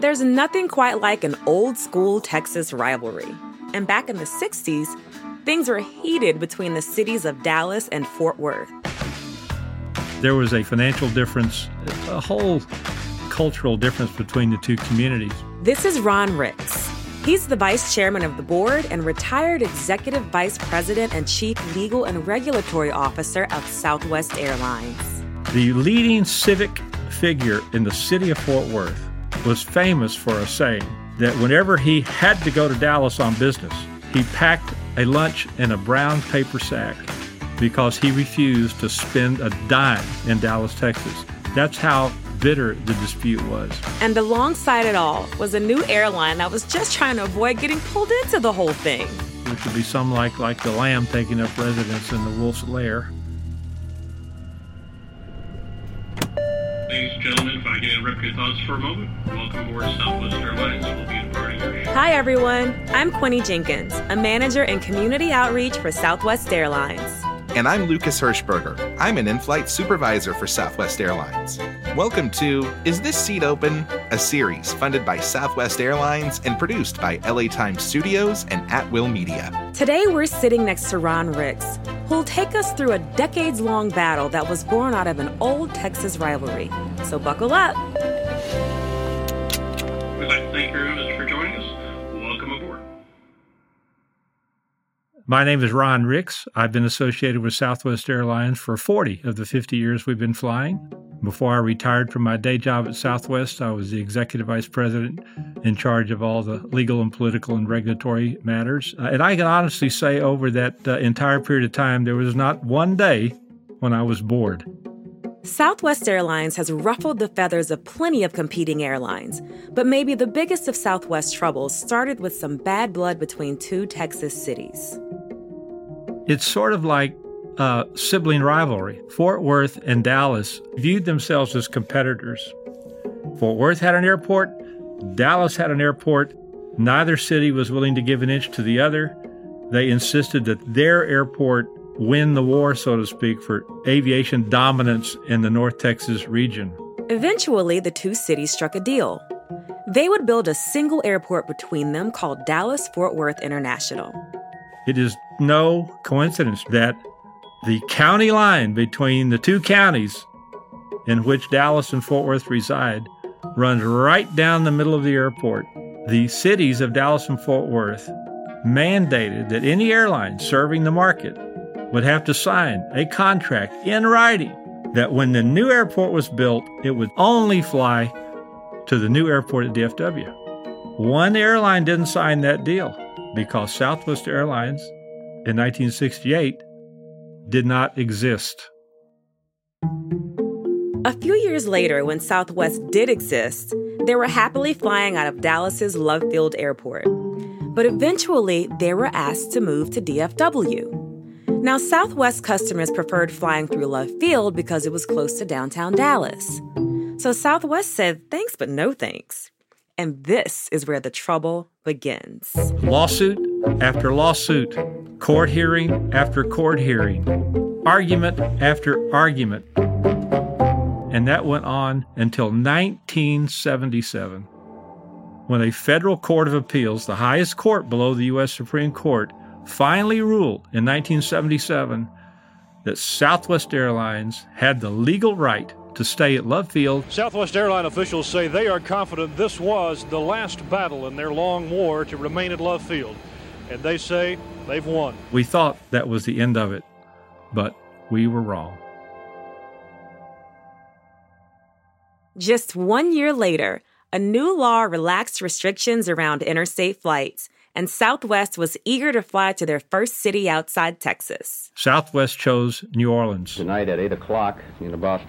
There's nothing quite like an old school Texas rivalry. And back in the 60s, things were heated between the cities of Dallas and Fort Worth. There was a financial difference, a whole cultural difference between the two communities. This is Ron Ricks. He's the vice chairman of the board and retired executive vice president and chief legal and regulatory officer of Southwest Airlines. The leading civic figure in the city of Fort Worth was famous for a saying that whenever he had to go to Dallas on business, he packed a lunch in a brown paper sack because he refused to spend a dime in Dallas, Texas. That's how bitter the dispute was. And alongside it all was a new airline that was just trying to avoid getting pulled into the whole thing. Which would be some like like the lamb taking up residence in the wolf's lair. Interrupt your thoughts for a moment, welcome aboard Southwest Airlines. We'll be departing your show. Hi, everyone. I'm Quinny Jenkins, a manager in community outreach for Southwest Airlines. And I'm Lucas Hirschberger. I'm an in flight supervisor for Southwest Airlines. Welcome to Is This Seat Open? A series funded by Southwest Airlines and produced by LA Times Studios and At Will Media. Today, we're sitting next to Ron Ricks, who'll take us through a decades long battle that was born out of an old Texas rivalry. So buckle up. We'd like to thank you very much for joining us. Welcome aboard. My name is Ron Ricks. I've been associated with Southwest Airlines for 40 of the 50 years we've been flying. Before I retired from my day job at Southwest, I was the executive vice president in charge of all the legal and political and regulatory matters. Uh, and I can honestly say, over that uh, entire period of time, there was not one day when I was bored. Southwest Airlines has ruffled the feathers of plenty of competing airlines, but maybe the biggest of Southwest troubles started with some bad blood between two Texas cities. It's sort of like a sibling rivalry. Fort Worth and Dallas viewed themselves as competitors. Fort Worth had an airport, Dallas had an airport. Neither city was willing to give an inch to the other. They insisted that their airport win the war, so to speak, for aviation dominance in the North Texas region. Eventually, the two cities struck a deal. They would build a single airport between them called Dallas Fort Worth International. It is no coincidence that the county line between the two counties in which Dallas and Fort Worth reside runs right down the middle of the airport. The cities of Dallas and Fort Worth mandated that any airline serving the market would have to sign a contract in writing that when the new airport was built, it would only fly to the new airport at DFW. One airline didn't sign that deal because Southwest Airlines in 1968 did not exist. A few years later, when Southwest did exist, they were happily flying out of Dallas's Love Field Airport. But eventually, they were asked to move to DFW. Now, Southwest customers preferred flying through Love Field because it was close to downtown Dallas. So Southwest said thanks, but no thanks. And this is where the trouble begins. Lawsuit after lawsuit, court hearing after court hearing, argument after argument. And that went on until 1977, when a federal court of appeals, the highest court below the U.S. Supreme Court, finally ruled in 1977 that Southwest Airlines had the legal right to stay at Love Field. Southwest airline officials say they are confident this was the last battle in their long war to remain at Love Field. And they say they've won. We thought that was the end of it, but we were wrong. Just one year later, a new law relaxed restrictions around interstate flights, and Southwest was eager to fly to their first city outside Texas. Southwest chose New Orleans. Tonight at 8 o'clock, in about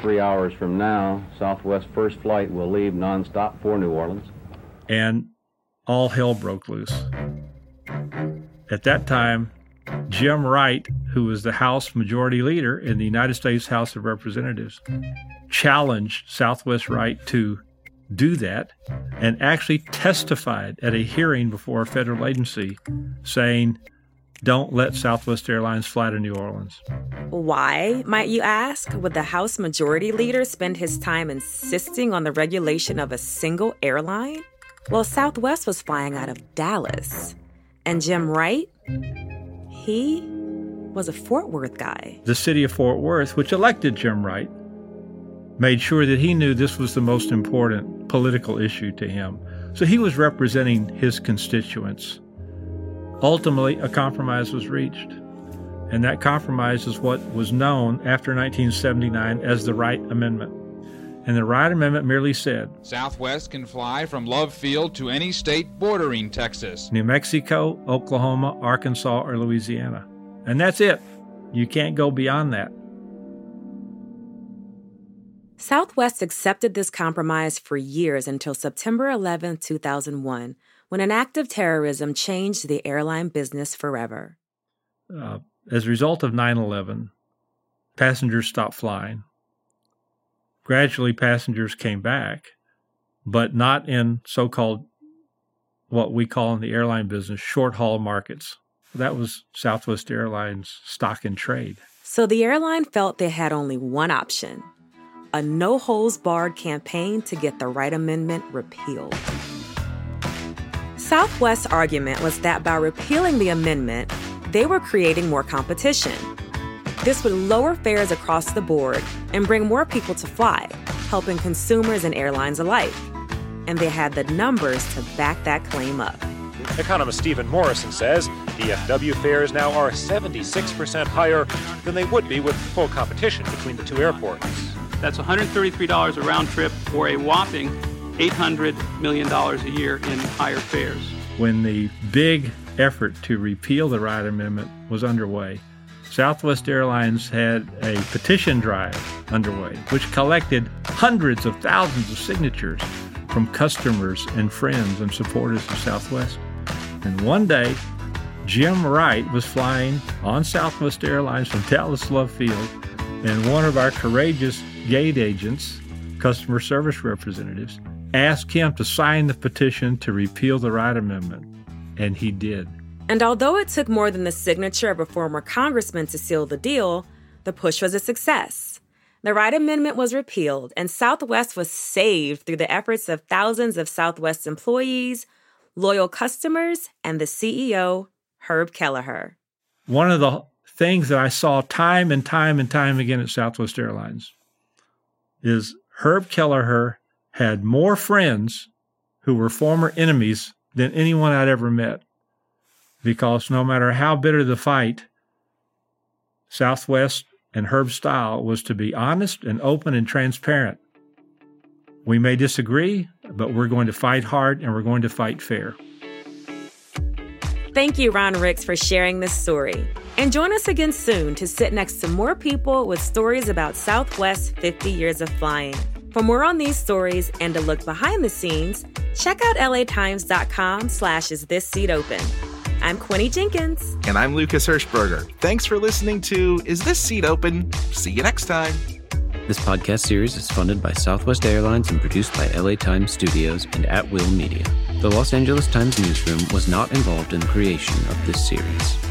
three hours from now, Southwest first flight will leave nonstop for New Orleans. And all hell broke loose. At that time, Jim Wright, who was the House Majority Leader in the United States House of Representatives, challenged Southwest right to do that and actually testified at a hearing before a federal agency saying don't let Southwest Airlines fly to New Orleans. Why, might you ask, would the House Majority Leader spend his time insisting on the regulation of a single airline? Well, Southwest was flying out of Dallas. And Jim Wright? He was a Fort Worth guy. The city of Fort Worth, which elected Jim Wright, made sure that he knew this was the most important political issue to him. So he was representing his constituents. Ultimately, a compromise was reached. And that compromise is what was known after 1979 as the Wright Amendment. And the Wright Amendment merely said Southwest can fly from Love Field to any state bordering Texas. New Mexico, Oklahoma, Arkansas, or Louisiana. And that's it. You can't go beyond that. Southwest accepted this compromise for years until September 11, 2001, when an act of terrorism changed the airline business forever. Uh, as a result of 9 11, passengers stopped flying. Gradually, passengers came back, but not in so called what we call in the airline business short haul markets. That was Southwest Airlines stock and trade. So the airline felt they had only one option a no holds barred campaign to get the Wright Amendment repealed. Southwest's argument was that by repealing the amendment, they were creating more competition. This would lower fares across the board and bring more people to fly, helping consumers and airlines alike. And they had the numbers to back that claim up. Economist Stephen Morrison says DFW fares now are 76% higher than they would be with full competition between the two airports. That's $133 a round trip or a whopping $800 million a year in higher fares. When the big effort to repeal the Wright Amendment was underway, Southwest Airlines had a petition drive underway, which collected hundreds of thousands of signatures from customers and friends and supporters of Southwest. And one day, Jim Wright was flying on Southwest Airlines from Dallas Love Field, and one of our courageous gate agents, customer service representatives, asked him to sign the petition to repeal the Wright Amendment, and he did. And although it took more than the signature of a former congressman to seal the deal, the push was a success. The Wright Amendment was repealed, and Southwest was saved through the efforts of thousands of Southwest employees, loyal customers, and the CEO, Herb Kelleher. One of the things that I saw time and time and time again at Southwest Airlines is Herb Kelleher had more friends who were former enemies than anyone I'd ever met. Because no matter how bitter the fight, Southwest and Herb's style was to be honest and open and transparent. We may disagree, but we're going to fight hard and we're going to fight fair. Thank you, Ron Ricks, for sharing this story. And join us again soon to sit next to more people with stories about Southwest 50 years of flying. For more on these stories and to look behind the scenes, check out latimes.com slash is this seat open. I'm Quinny Jenkins. And I'm Lucas Hirschberger. Thanks for listening to Is This Seat Open? See you next time. This podcast series is funded by Southwest Airlines and produced by LA Times Studios and At Will Media. The Los Angeles Times newsroom was not involved in the creation of this series.